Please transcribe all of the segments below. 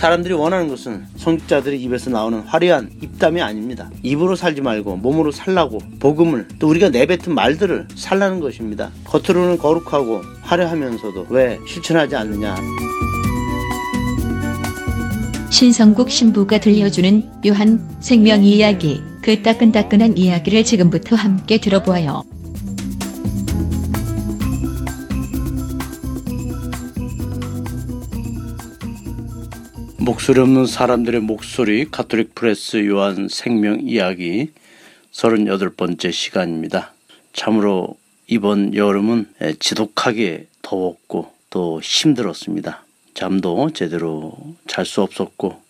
사람들이 원하는 것은 성직자들의 입에서 나오는 화려한 입담이 아닙니다. 입으로 살지 말고 몸으로 살라고 복음을 또 우리가 내뱉은 말들을 살라는 것입니다. 겉으로는 거룩하고 화려하면서도 왜 실천하지 않느냐. 신성국 신부가 들려주는 요한 생명 이야기 그 따끈따끈한 이야기를 지금부터 함께 들어보아요. 목소리 없는 사람들의 목소리 카톨릭 프레스 요한 생명 이야기 38번째 시간입니다. 참으로 이번 여름은 지독하게 더웠고 또 힘들었습니다. 잠도 제대로 잘 수 없었고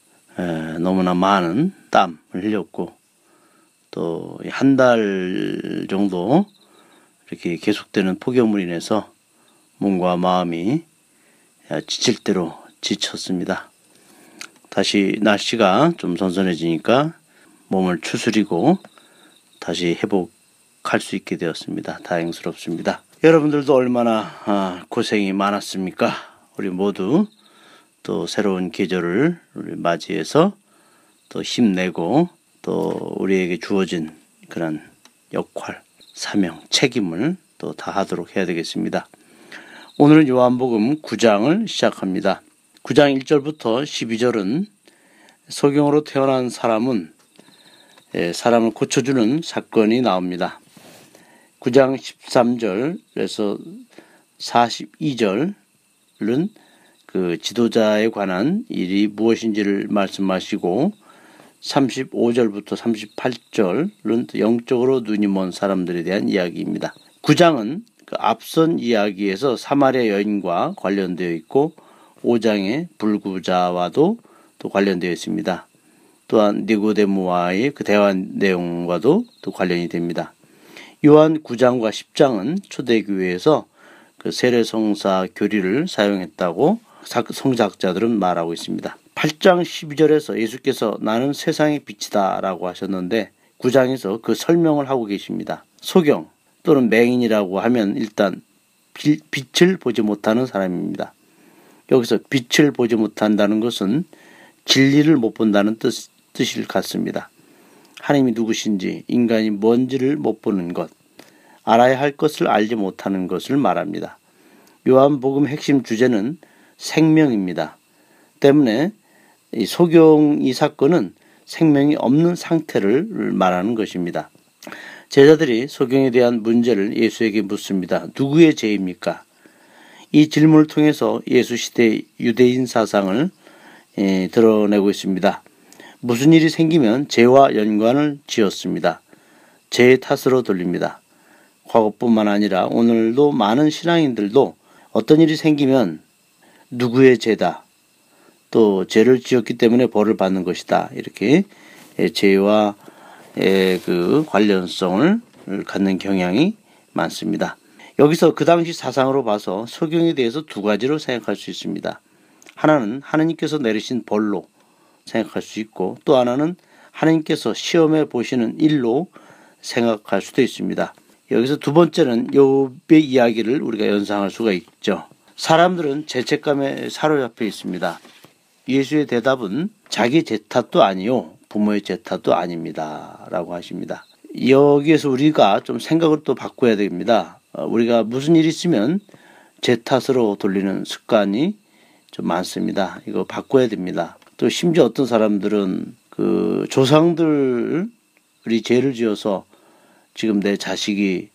너무나 많은 땀을 흘렸고 또 한 달 정도 이렇게 계속되는 폭염으로 인해서 몸과 마음이 지칠 대로 지쳤습니다. 다시 날씨가 좀 선선해지니까 몸을 추스리고 다시 회복할 수 있게 되었습니다. 다행스럽습니다. 여러분들도 얼마나 아, 고생이 많았습니까? 우리 모두 또 새로운 계절을 맞이해서 또 힘내고 또 우리에게 주어진 그런 역할, 사명, 책임을 또 다하도록 해야 되겠습니다. 오늘은 요한복음 9장을 시작합니다. 9장 1절부터 12절은 소경으로 태어난 사람은 예, 사람을 고쳐주는 사건이 나옵니다. 9장 13절에서 42절은 그 지도자에 관한 일이 무엇인지를 말씀하시고 35절부터 38절은 영적으로 눈이 먼 사람들에 대한 이야기입니다. 9장은 그 앞선 이야기에서 사마리아 여인과 관련되어 있고 5장의 불구자와도 또 관련되어 있습니다. 또한 니고데모와의 그 대화 내용과도 또 관련이 됩니다. 요한 9장과 10장은 초대교회에서 그 세례성사 교리를 사용했다고 성작자들은 말하고 있습니다. 8장 12절에서 예수께서 나는 세상의 빛이다 라고 하셨는데 9장에서 그 설명을 하고 계십니다. 소경 또는 맹인이라고 하면 일단 빛을 보지 못하는 사람입니다. 여기서 빛을 보지 못한다는 것은 진리를 못 본다는 뜻, 뜻일 같습니다. 하나님이 누구신지 인간이 뭔지를 못 보는 것, 알아야 할 것을 알지 못하는 것을 말합니다. 요한복음 핵심 주제는 생명입니다. 때문에 이 소경 이 사건은 생명이 없는 상태를 말하는 것입니다. 제자들이 소경에 대한 문제를 예수에게 묻습니다. 누구의 죄입니까? 이 질문을 통해서 예수 시대 유대인 사상을 예, 드러내고 있습니다. 무슨 일이 생기면 죄와 연관을 지었습니다. 죄의 탓으로 돌립니다. 과거뿐만 아니라 오늘도 많은 신앙인들도 어떤 일이 생기면 누구의 죄다. 또 죄를 지었기 때문에 벌을 받는 것이다. 이렇게 예, 죄와 예, 그 관련성을 갖는 경향이 많습니다. 여기서 그 당시 사상으로 봐서 소경에 대해서 두 가지로 생각할 수 있습니다. 하나는 하나님께서 내리신 벌로 생각할 수 있고 또 하나는 하나님께서 시험해 보시는 일로 생각할 수도 있습니다. 여기서 두 번째는 욥의 이야기를 우리가 연상할 수가 있죠. 사람들은 죄책감에 사로잡혀 있습니다. 예수의 대답은 자기 죄 탓도 아니요 부모의 죄 탓도 아닙니다. 라고 하십니다. 여기에서 우리가 좀 생각을 또 바꿔야 됩니다. 어, 우리가 무슨 일이 있으면 제 탓으로 돌리는 습관이 좀 많습니다. 이거 바꿔야 됩니다. 또 심지어 어떤 사람들은 그 조상들이 죄를 지어서 지금 내 자식이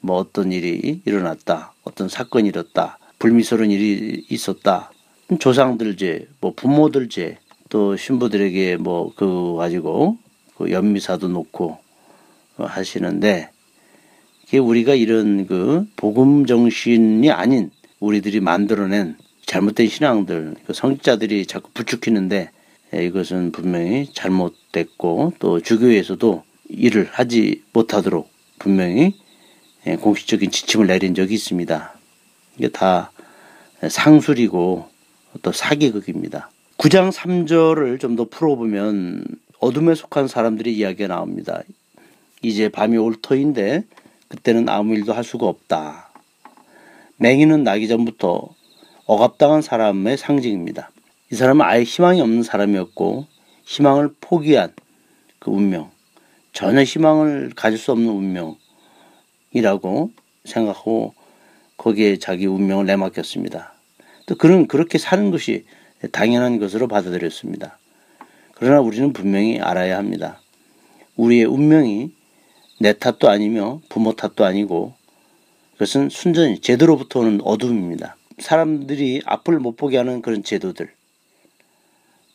뭐 어떤 일이 일어났다, 어떤 사건이 일었다, 불미스러운 일이 있었다, 조상들 죄, 뭐 부모들 죄, 또 신부들에게 뭐 그 가지고 그 연미사도 놓고 하시는데 우리가 이런 그 복음 정신이 아닌 우리들이 만들어낸 잘못된 신앙들, 그 성직자들이 자꾸 부추기는데 예, 이것은 분명히 잘못됐고 또 주교에서도 일을 하지 못하도록 분명히 예, 공식적인 지침을 내린 적이 있습니다. 이게 다 상술이고 또 사기극입니다. 9장 3절을 좀 더 풀어보면 어둠에 속한 사람들의 이야기가 나옵니다. 이제 밤이 올 터인데 그때는 아무 일도 할 수가 없다. 맹인은 나기 전부터 억압당한 사람의 상징입니다. 이 사람은 아예 희망이 없는 사람이었고 희망을 포기한 그 운명, 전혀 희망을 가질 수 없는 운명이라고 생각하고 거기에 자기 운명을 내맡겼습니다. 또 그는 그렇게 사는 것이 당연한 것으로 받아들였습니다. 그러나 우리는 분명히 알아야 합니다. 우리의 운명이 내 탓도 아니며 부모 탓도 아니고 그것은 순전히 제도로부터 오는 어둠입니다. 사람들이 앞을 못 보게 하는 그런 제도들,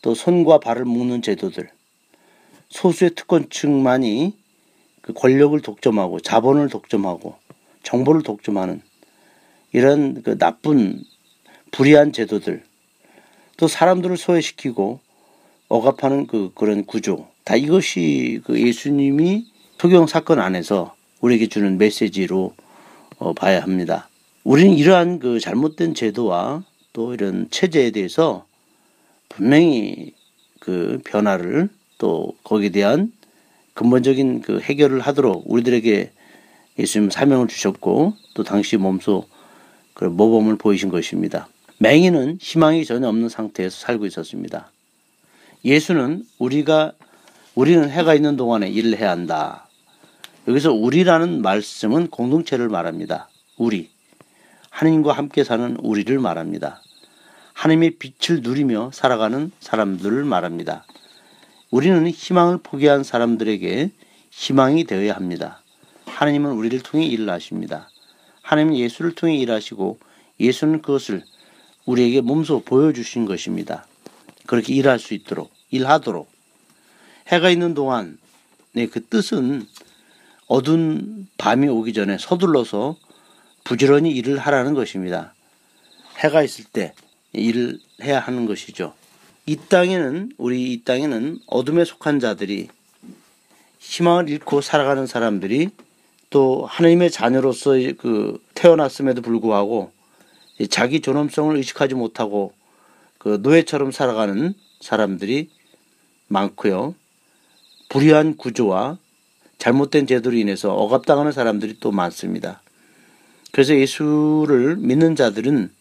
또 손과 발을 묶는 제도들, 소수의 특권층만이 그 권력을 독점하고 자본을 독점하고 정보를 독점하는 이런 그 나쁜 불의한 제도들, 또 사람들을 소외시키고 억압하는 그 그런 구조, 다 이것이 그 예수님이 소경 사건 안에서 우리에게 주는 메시지로 어, 봐야 합니다. 우리는 이러한 그 잘못된 제도와 또 이런 체제에 대해서 분명히 그 변화를 또 거기에 대한 근본적인 그 해결을 하도록 우리들에게 예수님 사명을 주셨고 또 당시 몸소 그 모범을 보이신 것입니다. 맹인은 희망이 전혀 없는 상태에서 살고 있었습니다. 예수는 우리가 우리는 해가 있는 동안에 일을 해야 한다. 여기서 우리라는 말씀은 공동체를 말합니다. 우리. 하느님과 함께 사는 우리를 말합니다. 하나님의 빛을 누리며 살아가는 사람들을 말합니다. 우리는 희망을 포기한 사람들에게 희망이 되어야 합니다. 하나님은 우리를 통해 일을 하십니다. 하나님은 예수를 통해 일하시고 예수는 그것을 우리에게 몸소 보여주신 것입니다. 그렇게 일할 수 있도록, 일하도록. 해가 있는 동안 네, 그 뜻은 어두운 밤이 오기 전에 서둘러서 부지런히 일을 하라는 것입니다. 해가 있을 때 일을 해야 하는 것이죠. 이 땅에는 우리 이 땅에는 어둠에 속한 자들이 희망을 잃고 살아가는 사람들이 또 하나님의 자녀로서 그 태어났음에도 불구하고 자기 존엄성을 의식하지 못하고 그 노예처럼 살아가는 사람들이 많고요. 불의한 구조와 잘못된 제도로 인해서 억압당하는 사람들이 또 많습니다. 그래서 예수를 믿는 자들은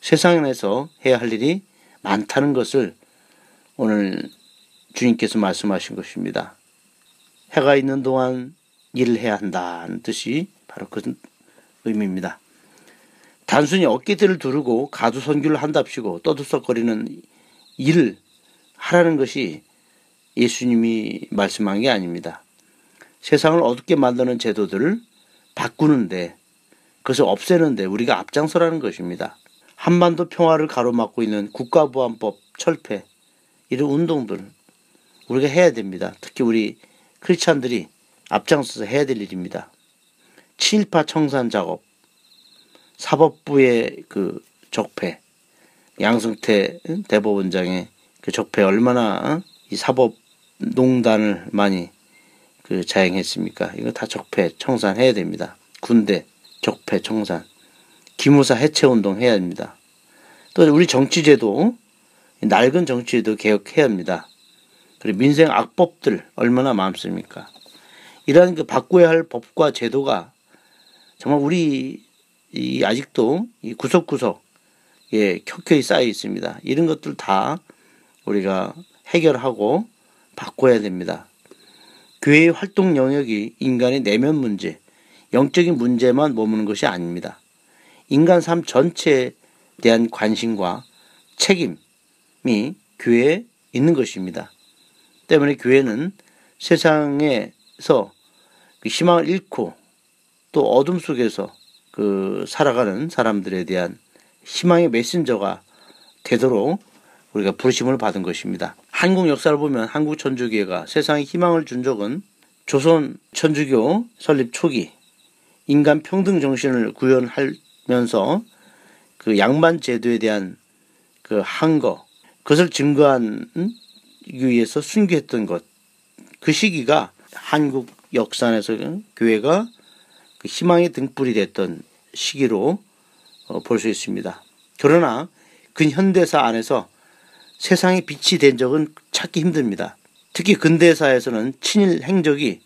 세상에서 해야 할 일이 많다는 것을 오늘 주님께서 말씀하신 것입니다. 해가 있는 동안 일을 해야 한다는 뜻이 바로 그 의미입니다. 단순히 어깨들을 두르고 가두 선교를 한답시고 떠들썩거리는 일을 하라는 것이 예수님이 말씀한 게 아닙니다. 세상을 어둡게 만드는 제도들을 바꾸는데 그것을 없애는데 우리가 앞장서라는 것입니다. 한반도 평화를 가로막고 있는 국가보안법 철폐 이런 운동들 우리가 해야 됩니다. 특히 우리 크리스찬들이 앞장서서 해야 될 일입니다. 친일파 청산 작업, 사법부의 그 적폐, 양승태 대법원장의 그 적폐 얼마나 이 사법농단을 많이 그 자행했습니까? 이거 다 적폐 청산해야 됩니다. 군대 적폐 청산, 기무사 해체 운동 해야 합니다. 또 우리 정치제도 낡은 정치제도 개혁해야 합니다. 그리고 민생 악법들 얼마나 많습니까? 이러한 그 바꿔야 할 법과 제도가 정말 우리 이 아직도 이 구석구석 예, 켜켜이 쌓여 있습니다. 이런 것들 다 우리가 해결하고 바꿔야 됩니다. 교회의 활동 영역이 인간의 내면 문제, 영적인 문제만 머무는 것이 아닙니다. 인간 삶 전체에 대한 관심과 책임이 교회에 있는 것입니다. 때문에 교회는 세상에서 그 희망을 잃고 또 어둠 속에서 그 살아가는 사람들에 대한 희망의 메신저가 되도록 우리가 부르심을 받은 것입니다. 한국 역사를 보면 한국 천주교회가 세상에 희망을 준 적은 조선 천주교 설립 초기 인간 평등 정신을 구현하면서 그 양반 제도에 대한 그 한거 그것을 증거하기 위해서 순교했던 것 그 시기가 한국 역사에서 교회가 그 희망의 등불이 됐던 시기로 어, 볼수 있습니다. 그러나 근현대사 안에서 세상에 빛이 된 적은 찾기 힘듭니다. 특히 근대사에서는 친일 행적이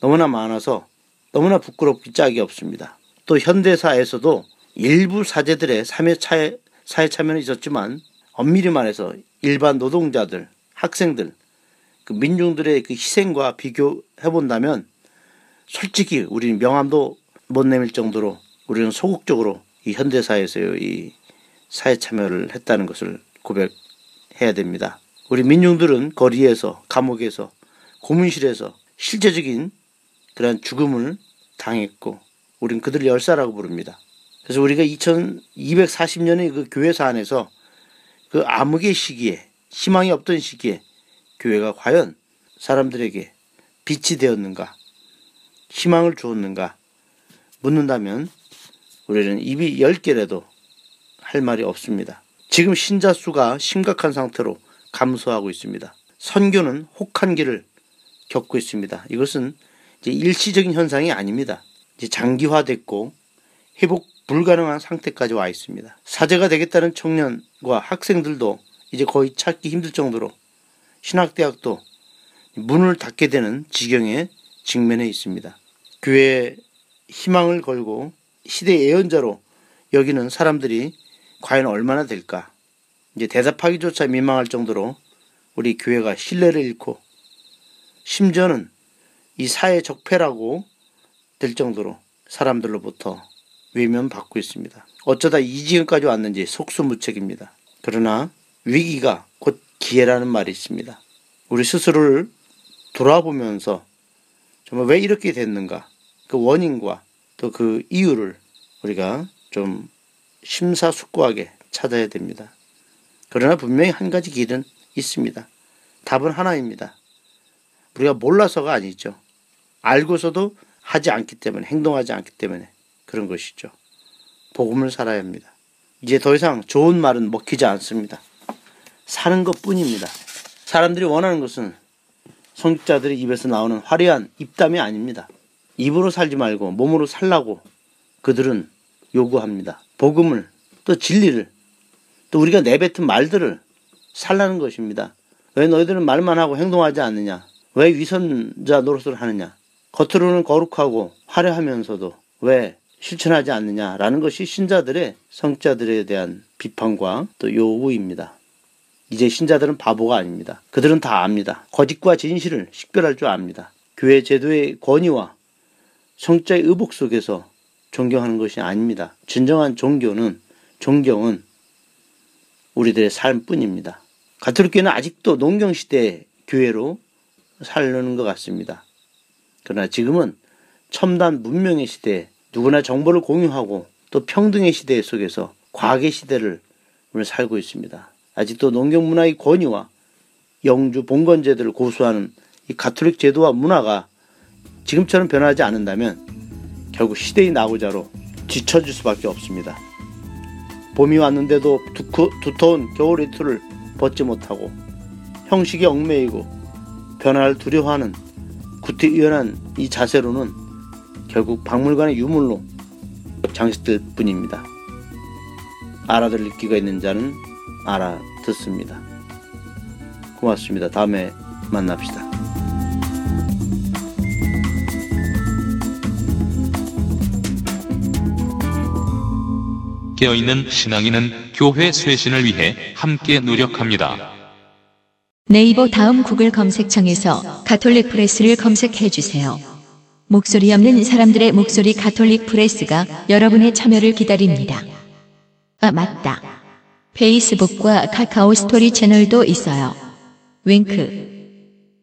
너무나 많아서 너무나 부끄럽기 짝이 없습니다. 또 현대사에서도 일부 사제들의 사회 참여는 있었지만 엄밀히 말해서 일반 노동자들, 학생들, 그 민중들의 그 희생과 비교해 본다면 솔직히 우리는 명함도 못 내밀 정도로 우리는 소극적으로 이 현대사에서의 이 사회 참여를 했다는 것을 고백 해야 됩니다. 우리 민중들은 거리에서 감옥에서 고문실에서 실제적인 그런 죽음을 당했고 우리는 그들을 열사라고 부릅니다. 그래서 우리가 2240년의 그 교회사 안에서 그 암흑의 시기에 희망이 없던 시기에 교회가 과연 사람들에게 빛이 되었는가 희망을 주었는가 묻는다면 우리는 입이 열 개라도 할 말이 없습니다. 지금 신자 수가 심각한 상태로 감소하고 있습니다. 선교는 혹한기를 겪고 있습니다. 이것은 일시적인 현상이 아닙니다. 이제 장기화됐고 회복 불가능한 상태까지 와 있습니다. 사제가 되겠다는 청년과 학생들도 이제 거의 찾기 힘들 정도로 신학대학도 문을 닫게 되는 지경에 직면해 있습니다. 교회에 희망을 걸고 시대 예언자로 여기는 사람들이 과연 얼마나 될까? 이제 대답하기조차 민망할 정도로 우리 교회가 신뢰를 잃고 심지어는 이 사회 적폐라고 될 정도로 사람들로부터 외면받고 있습니다. 어쩌다 이 지경까지 왔는지 속수무책입니다. 그러나 위기가 곧 기회라는 말이 있습니다. 우리 스스로를 돌아보면서 정말 왜 이렇게 됐는가 그 원인과 또 그 이유를 우리가 좀 심사숙고하게 찾아야 됩니다. 그러나 분명히 한 가지 길은 있습니다. 답은 하나입니다. 우리가 몰라서가 아니죠. 알고서도 하지 않기 때문에 행동하지 않기 때문에 그런 것이죠. 복음을 살아야 합니다. 이제 더 이상 좋은 말은 먹히지 않습니다. 사는 것 뿐입니다. 사람들이 원하는 것은 성직자들의 입에서 나오는 화려한 입담이 아닙니다. 입으로 살지 말고 몸으로 살라고 그들은 요구합니다. 복음을 또 진리를 또 우리가 내뱉은 말들을 살라는 것입니다. 왜 너희들은 말만 하고 행동하지 않느냐? 왜 위선자 노릇을 하느냐? 겉으로는 거룩하고 화려하면서도 왜 실천하지 않느냐라는 것이 신자들의 성자들에 대한 비판과 또 요구입니다. 이제 신자들은 바보가 아닙니다. 그들은 다 압니다. 거짓과 진실을 식별할 줄 압니다. 교회 제도의 권위와 성자의 의복 속에서 존경하는 것이 아닙니다. 진정한 종교는 존경은 우리들의 삶뿐입니다. 가톨릭교회는 아직도 농경 시대 교회로 살려는 것 같습니다. 그러나 지금은 첨단 문명의 시대에 누구나 정보를 공유하고 또 평등의 시대 속에서 과학의 시대를 우리 살고 있습니다. 아직도 농경 문화의 권위와 영주 봉건제들을 고수하는 이 가톨릭 제도와 문화가 지금처럼 변하지 않는다면 결국 시대의 나고자로 뒤처질 수밖에 없습니다. 봄이 왔는데도 두커, 두터운 겨울 이틀을 벗지 못하고 형식에 얽매이고 변화를 두려워하는 구태의연한 이 자세로는 결국 박물관의 유물로 장식될 뿐입니다. 알아들을 기가 있는 자는 알아듣습니다. 고맙습니다. 다음에 만납시다. 깨어있는 신앙인은 교회 쇄신을 위해 함께 노력합니다. 네이버 다음 구글 검색창에서 가톨릭 프레스를 검색해 주세요. 목소리 없는 사람들의 목소리 가톨릭 프레스가 여러분의 참여를 기다립니다. 아, 맞다. 페이스북과 카카오 스토리 채널도 있어요. 윙크.